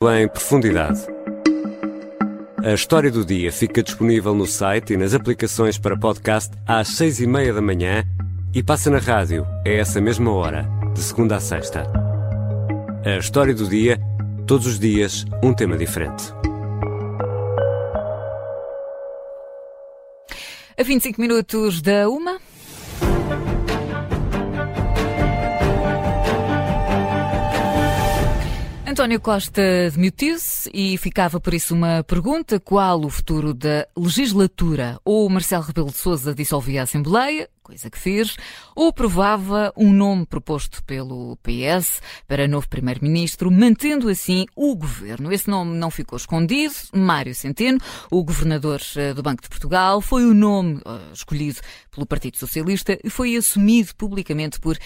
em profundidade. A história do dia fica disponível no site e nas aplicações para podcast às seis e meia da manhã e passa na rádio a essa mesma hora, de segunda a sexta. A história do dia, todos os dias, um tema diferente. A 25 minutos da uma. António Costa demitiu-se e ficava por isso uma pergunta: qual o futuro da legislatura? Ou Marcelo Rebelo de Sousa dissolvia a Assembleia, coisa que fez, ou aprovava um nome proposto pelo PS para novo Primeiro-Ministro, mantendo assim o governo. Esse nome não ficou escondido. Mário Centeno, o governador eh, do Banco de Portugal, foi o nome uh, escolhido pelo Partido Socialista e foi assumido publicamente por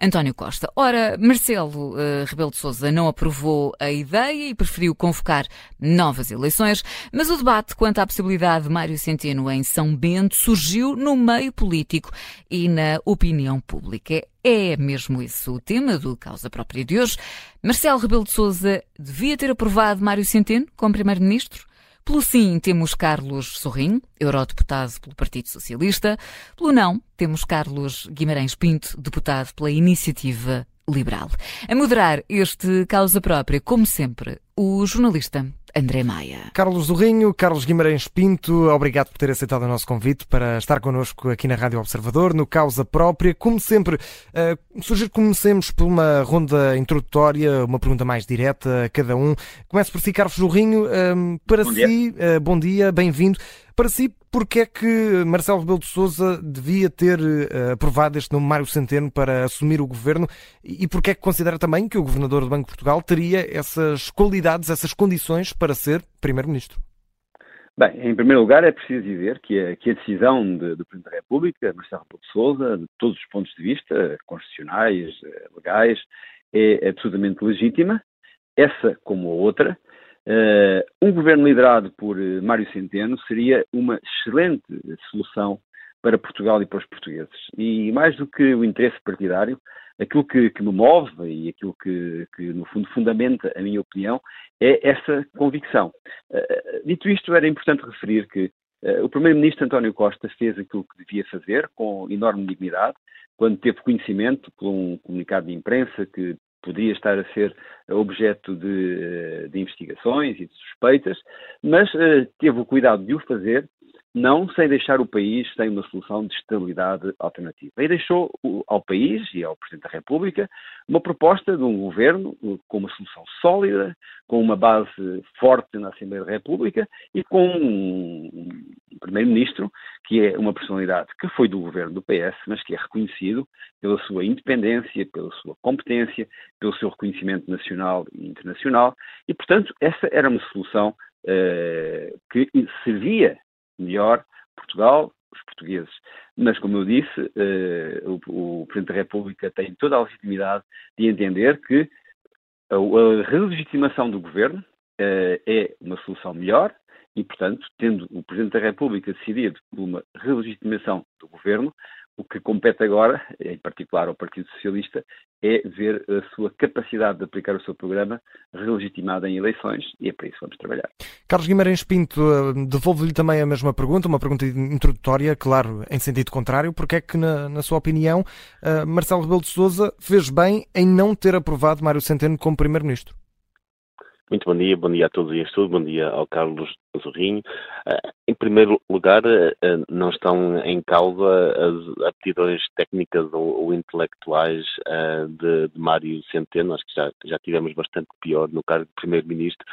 António Costa. Ora, Marcelo uh, Rebelo de Sousa não aprovou a ideia e preferiu convocar novas eleições, mas o debate quanto à possibilidade de Mário Centeno em São Bento surgiu no meio político e na opinião pública. É mesmo esse o tema do Causa Própria de hoje. Marcelo Rebelo de Sousa devia ter aprovado Mário Centeno como Primeiro-Ministro? Pelo sim, temos Carlos Sorrinho, eurodeputado pelo Partido Socialista. Pelo não, temos Carlos Guimarães Pinto, deputado pela Iniciativa Liberal. A moderar este causa própria, como sempre, o jornalista André Maia. Carlos Zorrinho, Carlos Guimarães Pinto, obrigado por ter aceitado o nosso convite para estar connosco aqui na Rádio Observador, no Causa Própria. Como sempre, uh, sugiro que comecemos por uma ronda introdutória, uma pergunta mais direta a cada um. Começo por si, Carlos Zorrinho. Uh, para bom si, dia. Uh, bom dia, bem-vindo. Para si, porque é que Marcelo Rebelo de Sousa devia ter uh, aprovado este nome Mário Centeno para assumir o governo e porque é que considera também que o governador do Banco de Portugal teria essas qualidades, essas condições para ser primeiro-ministro? Bem, em primeiro lugar é preciso dizer que a, que a decisão de, do Presidente da República, Marcelo Rebelo de Sousa, de todos os pontos de vista, constitucionais, eh, legais, é absolutamente legítima, essa como a outra, Uh, um governo liderado por uh, Mário Centeno seria uma excelente solução para Portugal e para os portugueses. E mais do que o interesse partidário, aquilo que, que me move e aquilo que, que, no fundo, fundamenta a minha opinião é essa convicção. Uh, dito isto, era importante referir que o Primeiro-Ministro António Costa fez aquilo que devia fazer com enorme dignidade, quando teve conhecimento por um comunicado de imprensa que poderia estar a ser objeto de, eh, de investigações e de suspeitas, mas uh, teve o cuidado de o fazer não sem deixar o país sem uma solução de estabilidade alternativa. E deixou ao país e ao Presidente da República uma proposta de um governo com uma solução sólida, com uma base forte na Assembleia da República e com um Primeiro-Ministro que é uma personalidade que foi do governo do PS, mas que é reconhecido pela sua independência, pela sua competência, pelo seu reconhecimento nacional e internacional e, portanto, essa era uma solução uh, que servia melhor Portugal, os portugueses. Mas, como eu disse, uh, o, o, Presidente da República tem toda a legitimidade de entender que a, a relegitimação do governo uh, é uma solução melhor e, portanto, tendo o Presidente da República decidido por uma relegitimação do governo, o que compete agora, em particular ao Partido Socialista, é ver a sua capacidade de aplicar o seu programa relegitimada em eleições e é para isso que vamos trabalhar. Carlos Guimarães Pinto, eh, devolvo-lhe também a mesma pergunta, uma pergunta introdutória, claro, em sentido contrário. Porque é que, na, na sua opinião, eh, Marcelo Rebelo de Sousa fez bem em não ter aprovado Mário Centeno como Primeiro-Ministro? Muito bom dia, bom dia a todos e a todos, bom dia ao Carlos Zorrinho. Uh, em primeiro lugar, uh, não estão em causa as aptidões técnicas ou, ou intelectuais de, de, Mário Centeno, acho que já, já tivemos bastante pior no cargo de Primeiro-Ministro.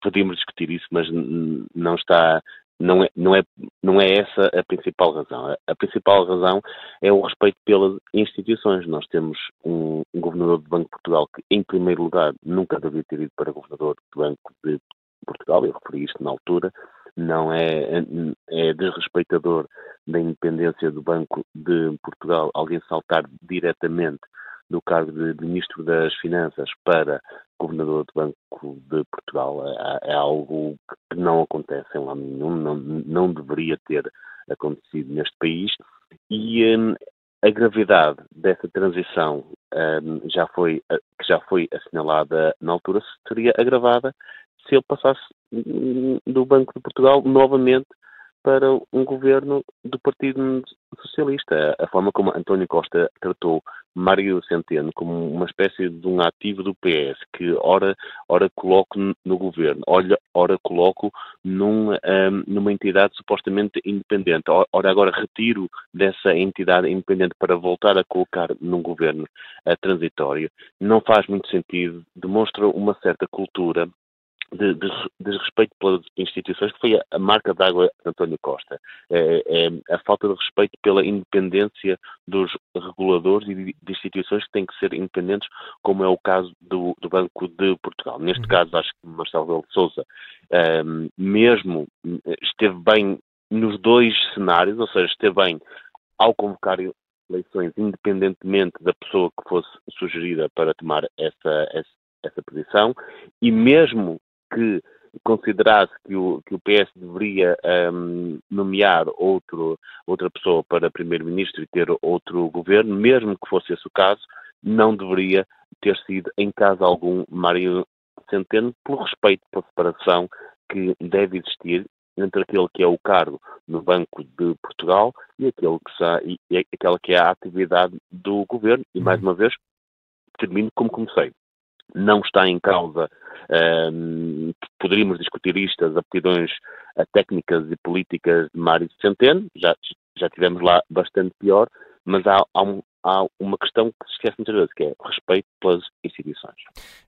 podíamos discutir isso, mas não está não é, não, é, não é essa a principal razão. A, principal razão é o respeito pelas instituições. Nós temos um, um, governador do Banco de Portugal que, em primeiro lugar, nunca devia ter ido para governador do Banco de Portugal, eu referi isto na altura, não é, é desrespeitador da independência do Banco de Portugal alguém saltar diretamente do cargo de Ministro das Finanças para Governador do Banco de Portugal. É, é algo que não acontece em lado nenhum, não, não deveria ter acontecido neste país e hum, a gravidade dessa transição um, já foi, que já foi assinalada na altura, seria agravada se ele passasse hum, do Banco de Portugal novamente para um governo do Partido Socialista. A forma como António Costa tratou Mário Centeno como uma espécie de um ativo do PS, que ora, ora coloco no governo, ora, ora coloco num, um, numa entidade supostamente independente, ora agora retiro dessa entidade independente para voltar a colocar num governo uh, transitório, não faz muito sentido, demonstra uma certa cultura de, de, de, respeito pelas instituições, que foi a, a marca d'água de António Costa. É, é, a falta de respeito pela independência dos reguladores e de, de, instituições que têm que ser independentes, como é o caso do, do Banco de Portugal. Neste uhum. caso, acho que Marcelo de Sousa um, mesmo esteve bem nos dois cenários, ou seja, esteve bem ao convocar eleições, independentemente da pessoa que fosse sugerida para tomar essa, essa, essa posição, e mesmo que considerasse que o, que o PS deveria um, nomear outro, outra pessoa para primeiro-ministro e ter outro governo, mesmo que fosse esse o caso, não deveria ter sido, em caso algum, Mário Centeno, pelo respeito pela separação que deve existir entre aquele que é o cargo no Banco de Portugal e aquele que, e aquela que é a atividade do governo. E, mais uhum. uma vez, termino como comecei não está em causa. Um, poderíamos discutir isto, as aptidões técnicas e políticas de Mário Centeno, já, já tivemos lá bastante pior, mas há, há, um, há uma questão que se esquece muitas vezes, que é respeito pelas instituições.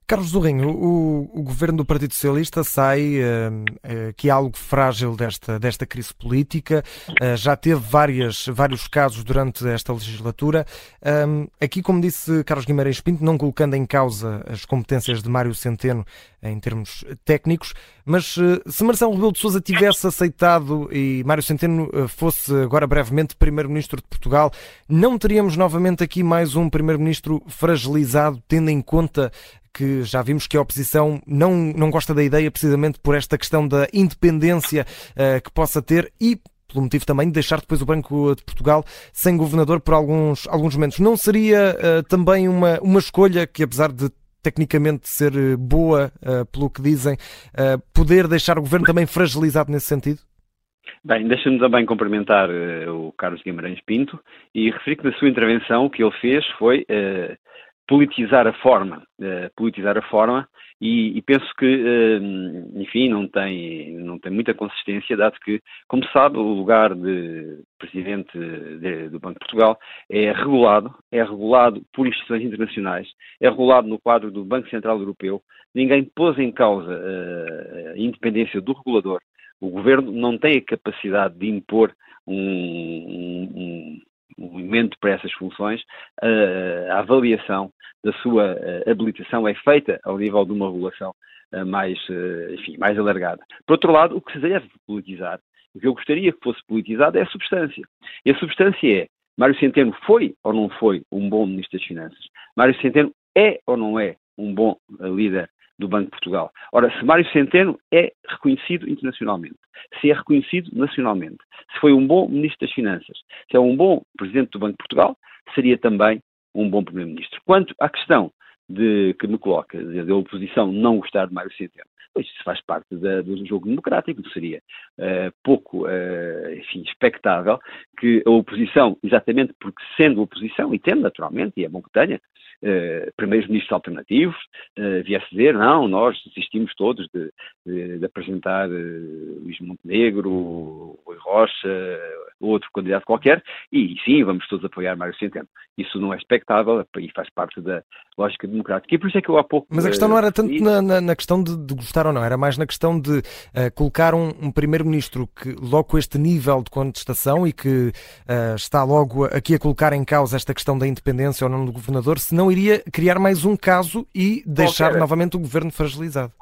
Carlos Zorrinho, o, o governo do Partido Socialista sai uh, que é algo frágil desta, desta crise política, uh, já teve várias, vários casos durante esta legislatura. Aqui, como disse Carlos Guimarães Pinto, não colocando em causa as competências de Mário Centeno em termos técnicos, mas uh, se Marcelo Rebelo de Sousa tivesse aceitado e Mário Centeno fosse agora brevemente Primeiro-Ministro de Portugal, não teríamos novamente aqui mais um Primeiro-Ministro fragilizado, tendo em conta que já vimos que a oposição não, não gosta da ideia precisamente por esta questão da independência uh, que possa ter e pelo motivo também de deixar depois o Banco de Portugal sem governador por alguns, alguns momentos. Não seria uh, também uma, uma escolha que, apesar de tecnicamente ser eh, boa, uh, pelo que dizem, poder deixar o governo também fragilizado nesse sentido? Bem, deixa-me também cumprimentar o Carlos Guimarães Pinto e referir que na sua intervenção o que ele fez foi politizar a forma, uh, politizar a forma e, e penso que, uh, enfim, não tem, não tem muita consistência, dado que, como sabe, o lugar de presidente de, do Banco de Portugal é regulado, é regulado por instituições internacionais, é regulado no quadro do Banco Central Europeu. Ninguém pôs em causa uh, a independência do regulador. O governo não tem a capacidade de impor um, um, movimento para essas funções, a avaliação da sua habilitação é feita ao nível de uma regulação mais, enfim, mais alargada. Por outro lado, o que se deve politizar, o que eu gostaria que fosse politizado é a substância. E a substância é, Mário Centeno foi ou não foi um bom Ministro das Finanças? Mário Centeno é ou não é um bom líder do Banco de Portugal. Ora, se Mário Centeno é reconhecido internacionalmente, se é reconhecido nacionalmente, se foi um bom Ministro das Finanças, se é um bom Presidente do Banco de Portugal, seria também um bom Primeiro-Ministro. Quanto à questão de, que me coloca, da oposição não gostar de Mário Centeno, pois isso faz parte da, do jogo democrático, seria pouco, uh, enfim, expectável que a oposição, exatamente porque sendo oposição, e tendo naturalmente, e é bom que tenha, uh, primeiros ministros alternativos, uh, viesse dizer, não, nós desistimos todos de, de, de apresentar Luís Montenegro, Rui Rocha, outro candidato qualquer, e sim, vamos todos apoiar Mário Centeno. Isso não é expectável e faz parte da lógica democrática. E por isso é que eu há pouco... Mas a questão não era tanto na, na, na, questão de, de, gostar ou não, era mais na questão de uh, colocar um, um primeiro-ministro que logo com este nível de contestação e que uh, está logo aqui a colocar em causa esta questão da independência ou não do governador, se não iria criar mais um caso e deixar Qualquer... novamente o governo fragilizado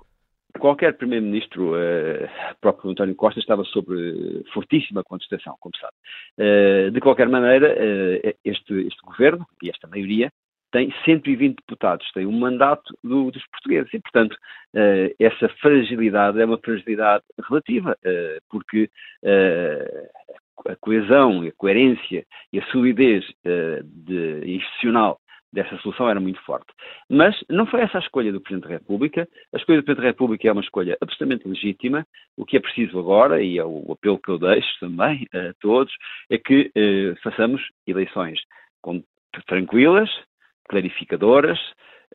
qualquer primeiro-ministro, uh, próprio António Costa, estava sob fortíssima contestação, como sabe. Uh, de qualquer maneira, uh, este, este, governo e esta maioria tem 120 deputados, tem um mandato do, dos portugueses e, portanto, essa fragilidade é uma fragilidade relativa, porque a coesão, a coerência e a solidez de, institucional dessa solução era muito forte. Mas não foi essa a escolha do Presidente da República. A escolha do Presidente da República é uma escolha absolutamente legítima. O que é preciso agora, e é o apelo que eu deixo também a todos, é que façamos eleições com, tranquilas, clarificadoras,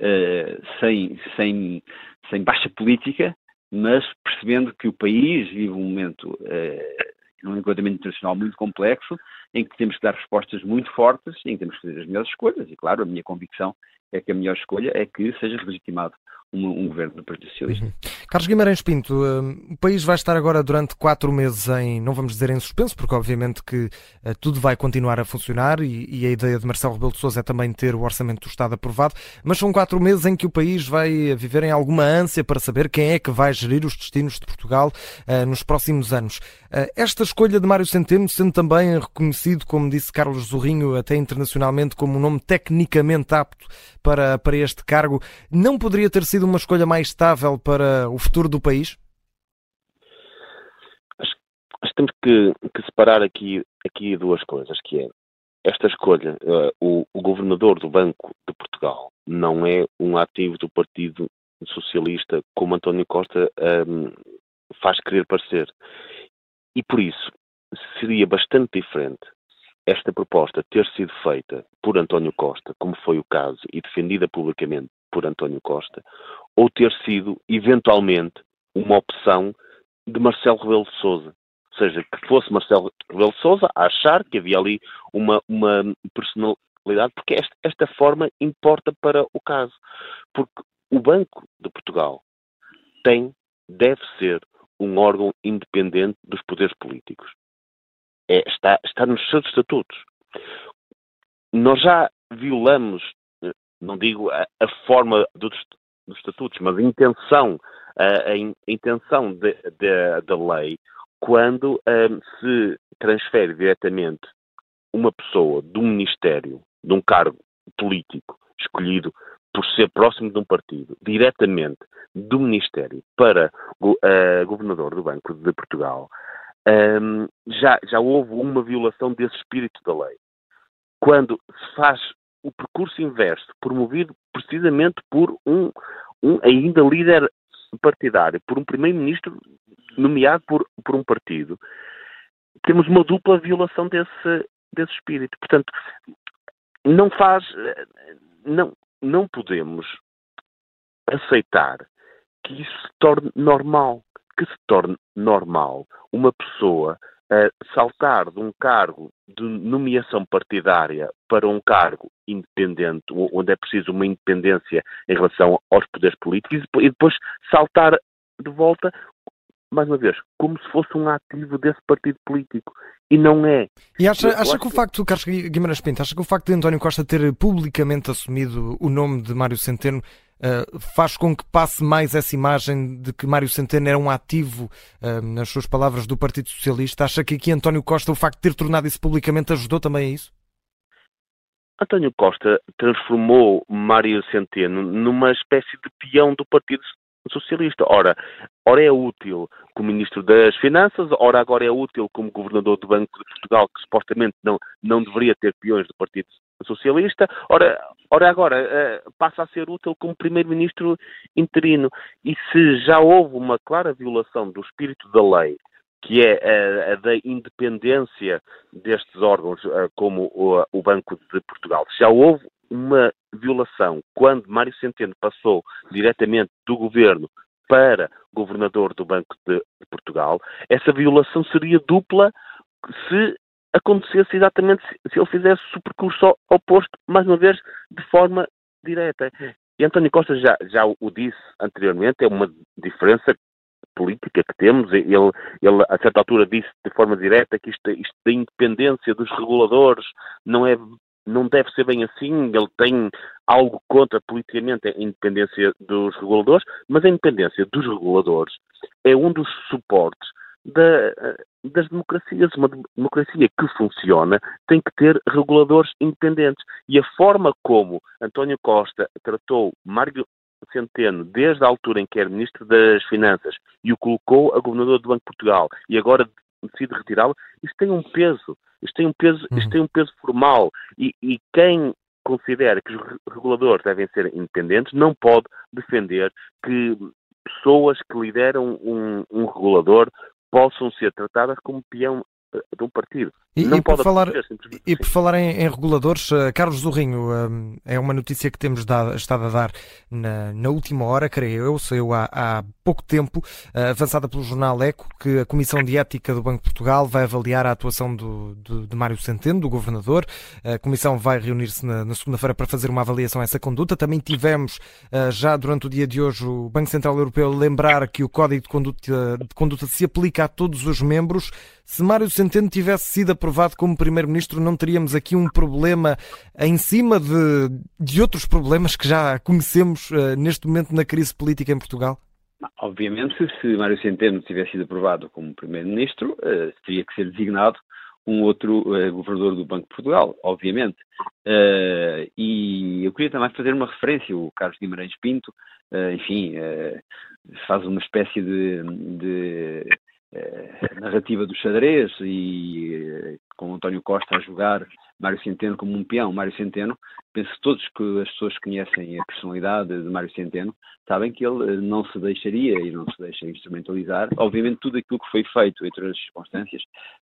eh, sem, sem, sem baixa política, mas percebendo que o país vive um momento eh, num enquadramento internacional muito complexo, em que temos que dar respostas muito fortes, em que temos que fazer as melhores escolhas. E, claro, a minha convicção é que a melhor escolha é que seja legitimado um, governo do Partido Socialista. Uhum. Carlos Guimarães Pinto, um, o país vai estar agora durante quatro meses em, não vamos dizer em suspenso, porque obviamente que uh, tudo vai continuar a funcionar e, e, a ideia de Marcelo Rebelo de Sousa é também ter o orçamento do Estado aprovado, mas são quatro meses em que o país vai viver em alguma ânsia para saber quem é que vai gerir os destinos de Portugal uh, nos próximos anos. Uh, esta escolha de Mário Centeno, sendo também reconhecido, como disse Carlos Zorrinho, até internacionalmente, como um nome tecnicamente apto para, para este cargo, não poderia ter sido uma escolha mais estável para o futuro do país? Acho, acho que temos que, que, separar aqui, aqui duas coisas, que é esta escolha, uh, o, o, governador do Banco de Portugal não é um ativo do Partido Socialista como António Costa um, ehm, faz querer parecer. E por isso seria bastante diferente esta proposta ter sido feita por António Costa, como foi o caso, e defendida publicamente por António Costa, ou ter sido, eventualmente, uma opção de Marcelo Rebelo de Sousa. Ou seja, que fosse Marcelo Rebelo de Sousa a achar que havia ali uma, uma personalidade, porque esta, esta forma importa para o caso. Porque o Banco de Portugal tem, deve ser, um órgão independente dos poderes políticos é, está, está nos seus estatutos. Nós já violamos, não digo a, a forma dos, dos, estatutos, mas a intenção, a, a intenção da lei, quando um, se transfere diretamente uma pessoa de um ministério, de um cargo político escolhido por ser próximo de um partido, diretamente do Ministério para uh, governador do Banco de Portugal, um, já, já houve uma violação desse espírito da lei. Quando se faz o percurso inverso, promovido precisamente por um, um ainda líder partidário, por um primeiro-ministro nomeado por, por um partido, temos uma dupla violação desse, desse espírito. Portanto, não faz. Não, não podemos aceitar que isso se torne normal que se torne normal uma pessoa saltar de um cargo de nomeação partidária para um cargo independente, onde é preciso uma independência em relação aos poderes políticos, e depois saltar de volta, mais uma vez, como se fosse um ativo desse partido político. E não é. E acha, acha que o facto, Carlos Guimarães Pinto, acha que o facto de António Costa ter publicamente assumido o nome de Mário Centeno uh, faz com que passe mais essa imagem de que Mário Centeno era um ativo, uh, nas suas palavras, do Partido Socialista? Acha que aqui António Costa, o facto de ter tornado isso publicamente, ajudou também a isso? António Costa transformou Mário Centeno numa espécie de peão do Partido Socialista. Ora, ora é útil como Ministro das Finanças, ora agora é útil como Governador do Banco de Portugal, que supostamente não, não deveria ter peões do Partido Socialista, ora, ora agora uh, passa a ser útil como Primeiro-Ministro interino. E se já houve uma clara violação do espírito da lei, que é a, a da independência destes órgãos, uh, como o, o Banco de Portugal, se já houve uma violação quando Mário Centeno passou diretamente do governo para governador do Banco de, de Portugal, essa violação seria dupla se acontecesse exatamente se ele fizesse o percurso oposto, mais uma vez, de forma direta. E António Costa já, já o disse anteriormente, é uma diferença política que temos. Ele, ele, a certa altura, disse de forma direta que isto, isto da independência dos reguladores não, é, não deve ser bem assim. Ele tem algo contra politicamente a independência dos reguladores, mas a independência dos reguladores é um dos suportes da, das democracias. Uma democracia que funciona tem que ter reguladores independentes. E a forma como António Costa tratou Mário Centeno, desde a altura em que era Ministro das Finanças, e o colocou a Governador do Banco de Portugal, e agora decide retirá-lo, isto tem um peso. Isto tem um peso, isto uhum. tem um peso formal. E, e quem considera que os reguladores devem ser independentes não pode defender que pessoas que lideram um, um regulador possam ser tratadas como peão de um partido. E, e, por falar, e por falar em, em reguladores, uh, Carlos Zorrinho, uh, é uma notícia que temos dado, estado a dar na, na última hora, creio eu, saiu há, há pouco tempo, uh, avançada pelo jornal Eco, que a Comissão de Ética do Banco de Portugal vai avaliar a atuação do, do de Mário Centeno, do Governador. A Comissão vai reunir-se na, na segunda-feira para fazer uma avaliação a essa conduta. Também tivemos, já durante o dia de hoje, o Banco Central Europeu lembrar que o Código de Conduta, de conduta se aplica a todos os membros. Se Mário Centeno tivesse sido aprovado como Primeiro-Ministro, não teríamos aqui um problema em cima de, de outros problemas que já conhecemos uh, neste momento na crise política em Portugal? Obviamente, se Mário Centeno tivesse sido aprovado como Primeiro-Ministro, uh, teria que ser designado um outro uh, governador do Banco de Portugal, obviamente. Uh, e eu queria também fazer uma referência, o Carlos Guimarães Pinto, uh, enfim, faz uma espécie de, de narrativa do xadrez e com António Costa a jogar Mário Centeno como um peão. Mário Centeno, penso que todos que as pessoas conhecem a personalidade de Mário Centeno sabem que ele eh, não se deixaria e não se deixa instrumentalizar. Obviamente, tudo aquilo que foi feito, entre as circunstâncias,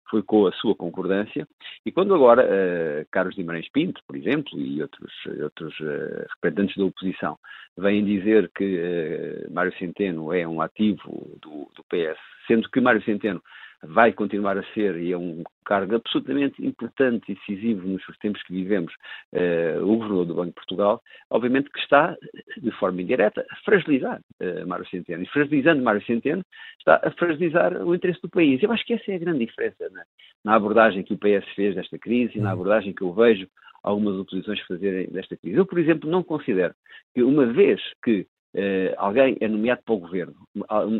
foi com a sua concordância. E quando agora uh, Carlos Guimarães Pinto, por exemplo, e outros, outros uh, representantes da oposição vêm dizer que uh, Mário Centeno é um ativo do, do PS, sendo que Mário Centeno vai continuar a ser, e é um cargo absolutamente importante e decisivo nos tempos que vivemos, uh, o Governador do Banco de Portugal, obviamente que está, de forma indireta, a fragilizar uh, Mário Centeno. E fragilizando Mário Centeno, está a fragilizar o interesse do país. Eu acho que essa é a grande diferença na, na abordagem que o PS fez desta crise e na uhum. abordagem que eu vejo algumas oposições fazerem desta crise. Eu, por exemplo, não considero que uma vez que Uh, alguém é nomeado para o governo,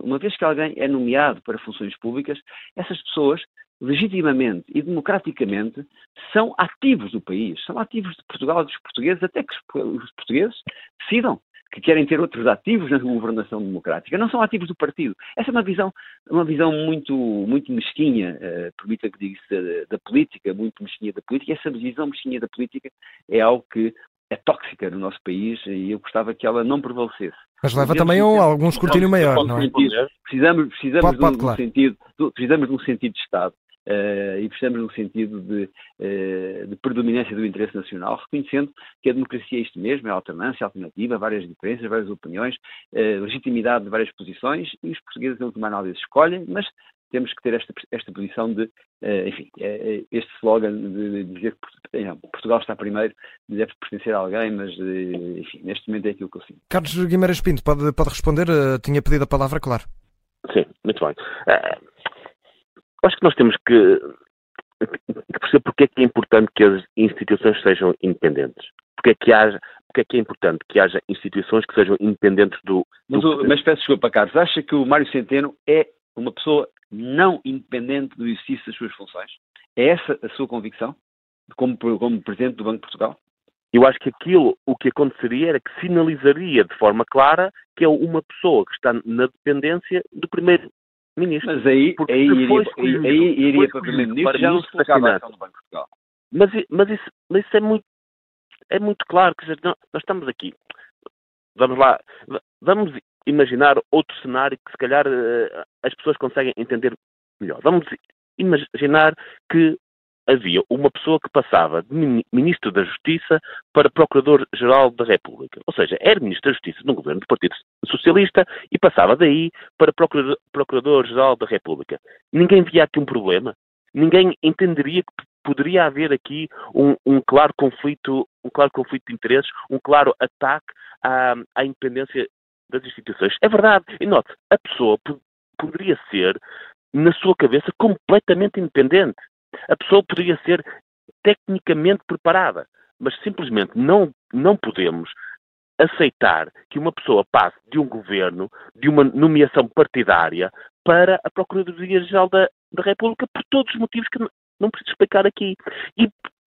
uma vez que alguém é nomeado para funções públicas, essas pessoas, legitimamente e democraticamente, são ativos do país, são ativos de Portugal e dos portugueses, até que os portugueses decidam que querem ter outros ativos na governação democrática, não são ativos do partido. Essa é uma visão, uma visão muito, muito mesquinha, uh, permita que diga da, da política, muito mesquinha da política. Essa visão mesquinha da política é algo que é tóxica no nosso país e eu gostava que ela não prevalecesse. Mas leva também a algum escrutínio maior, não é? precisamos, precisamos, pode, pode, de um claro. sentido, precisamos de um sentido de Estado. Uh, e precisamos de um sentido de, uh, de, predominância do interesse nacional, reconhecendo que a democracia é isto mesmo, é alternância, alternativa, várias diferenças, várias opiniões, uh, legitimidade de várias posições, e os portugueses, em última análise, escolhem, mas temos que ter esta, esta posição de, uh, enfim, uh, este slogan de, de dizer que não, Portugal está primeiro, deve pertencer a alguém, mas, uh, enfim, neste momento é aquilo que eu sinto. Carlos Guimarães Pinto, pode, pode responder? tinha pedido a palavra, claro. Sim, muito bem. acho que nós temos que, que perceber porque é que é importante que as instituições sejam independentes. Porque é que haja, porque é que é importante que haja instituições que sejam independentes do. do... Mas, mas peço desculpa, Carlos, acha que o Mário Centeno é uma pessoa não independente do exercício das suas funções? É essa a sua convicção, como, como Presidente do Banco de Portugal? Eu acho que aquilo, o que aconteceria era que sinalizaria de forma clara que é uma pessoa que está na dependência do Primeiro-Ministro. Mas aí, aí iria, escolhido, aí iria para o Primeiro-Ministro já não se colocava a ação do Banco de Portugal. Mas, mas, isso, mas isso é muito, é muito claro, que nós estamos aqui. Vamos lá, vamos imaginar outro cenário que se calhar eh, as pessoas conseguem entender melhor. Vamos imaginar que havia uma pessoa que passava de Ministro da Justiça para Procurador-Geral da República. Ou seja, era Ministro da Justiça no governo do Partido Socialista e passava daí para Procurador-Geral da República. Ninguém via aqui um problema. Ninguém entenderia que poderia haver aqui um, um, claro conflito, um claro conflito de interesses, um claro ataque à, à independência das instituições. É verdade. E note, a pessoa poderia ser, na sua cabeça, completamente independente. A pessoa poderia ser tecnicamente preparada, mas simplesmente não, não podemos aceitar que uma pessoa passe de um governo, de uma nomeação partidária, para a Procuradoria-Geral da, da República por todos os motivos que não preciso explicar aqui. E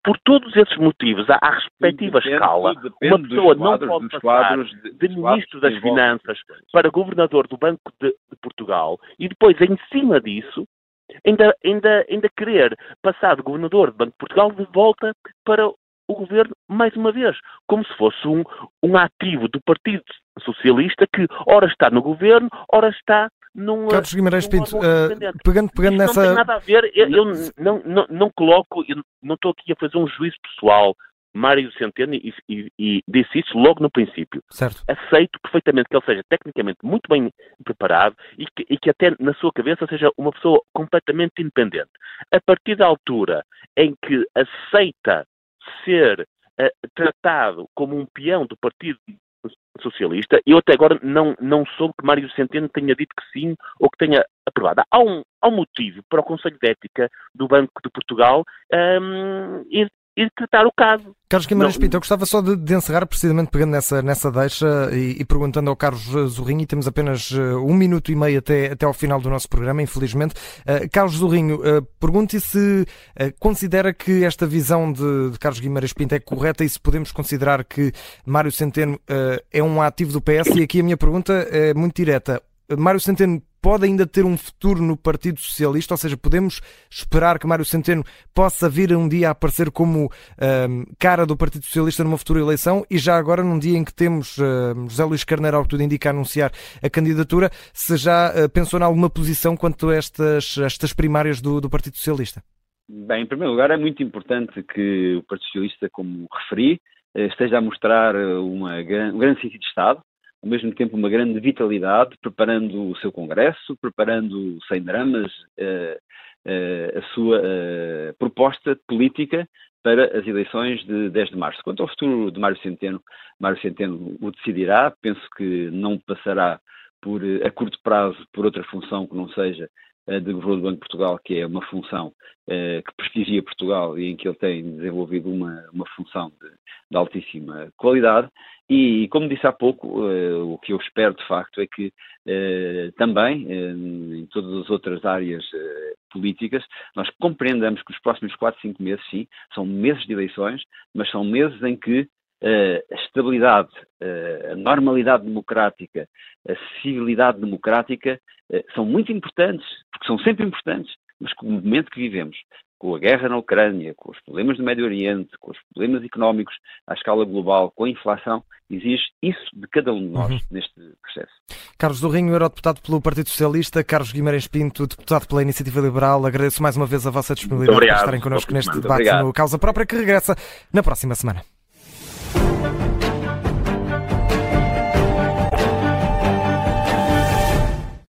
por todos esses motivos, à, à respectiva depende, escala, uma pessoa não pode passar de, de Ministro das Finanças para Governador do Banco de, de, Portugal e depois, em cima disso, ainda, ainda, ainda querer passar de Governador do Banco de Portugal de volta para o governo mais uma vez, como se fosse um, um ativo do Partido Socialista que ora está no governo, ora está num. Carlos Guimarães Pinto, uh, pegando, pegando nessa. Não tem nada a ver, eu, eu não, não, não coloco, eu não estou aqui a fazer um juízo pessoal. Mário Centeno e, e, e, disse isso logo no princípio. Certo. Aceito perfeitamente que ele seja tecnicamente muito bem preparado e que, e que, até na sua cabeça seja uma pessoa completamente independente. A partir da altura em que aceita ser uh, tratado como um peão do Partido Socialista, eu até agora não, não soube que Mário Centeno tenha dito que sim ou que tenha aprovado. Há um, há um motivo para o Conselho de Ética do Banco de Portugal um, ir, tratar o caso. Carlos Guimarães Pinto, eu gostava só de, de, encerrar precisamente pegando nessa, nessa deixa e, e, perguntando ao Carlos Zorrinho, e temos apenas uh, um minuto e meio até, até ao final do nosso programa, infelizmente. Uh, Carlos Zorrinho, uh, pergunte se considera que esta visão de, de, Carlos Guimarães Pinto é correta e se podemos considerar que Mário Centeno é um ativo do PS. E aqui a minha pergunta é muito direta. Mário Centeno pode ainda ter um futuro no Partido Socialista, ou seja, podemos esperar que Mário Centeno possa vir um dia a aparecer como um, cara do Partido Socialista numa futura eleição e já agora num dia em que temos uh, José Luís Carneiro, ao que tudo indica, a anunciar a candidatura, se já uh, pensou em alguma posição quanto a estas, estas primárias do, do Partido Socialista? Bem, em primeiro lugar, é muito importante que o Partido Socialista, como referi, eh, esteja a mostrar uma, um grande sentido de Estado, ao mesmo tempo uma grande vitalidade, preparando o seu congresso, preparando, sem dramas, uh, uh, a sua uh, proposta política para as eleições de 10 de março. Quanto ao futuro de Mário Centeno, Mário Centeno o decidirá, penso que não passará por, a curto prazo por outra função que não seja de Governo do Banco de Portugal, que é uma função que prestigia Portugal e em que ele tem desenvolvido uma, uma função de, de altíssima qualidade. E, como disse há pouco, uh, o que eu espero de facto é que uh, também, uh, em todas as outras áreas políticas, nós compreendamos que os próximos 4, 5 meses, sim, são meses de eleições, mas são meses em que a estabilidade, a normalidade democrática, a civilidade democrática são muito importantes, porque são sempre importantes, mas com o momento que vivemos, com a guerra na Ucrânia, com os problemas do Médio Oriente, com os problemas económicos à escala global, com a inflação, exige isso de cada um de nós uhum. neste processo. Carlos do Rinho, eurodeputado pelo Partido Socialista, Carlos Guimarães Pinto, deputado pela Iniciativa Liberal, agradeço mais uma vez a vossa disponibilidade para estarem connosco neste debate obrigado. no Causa Própria, que regressa na próxima semana.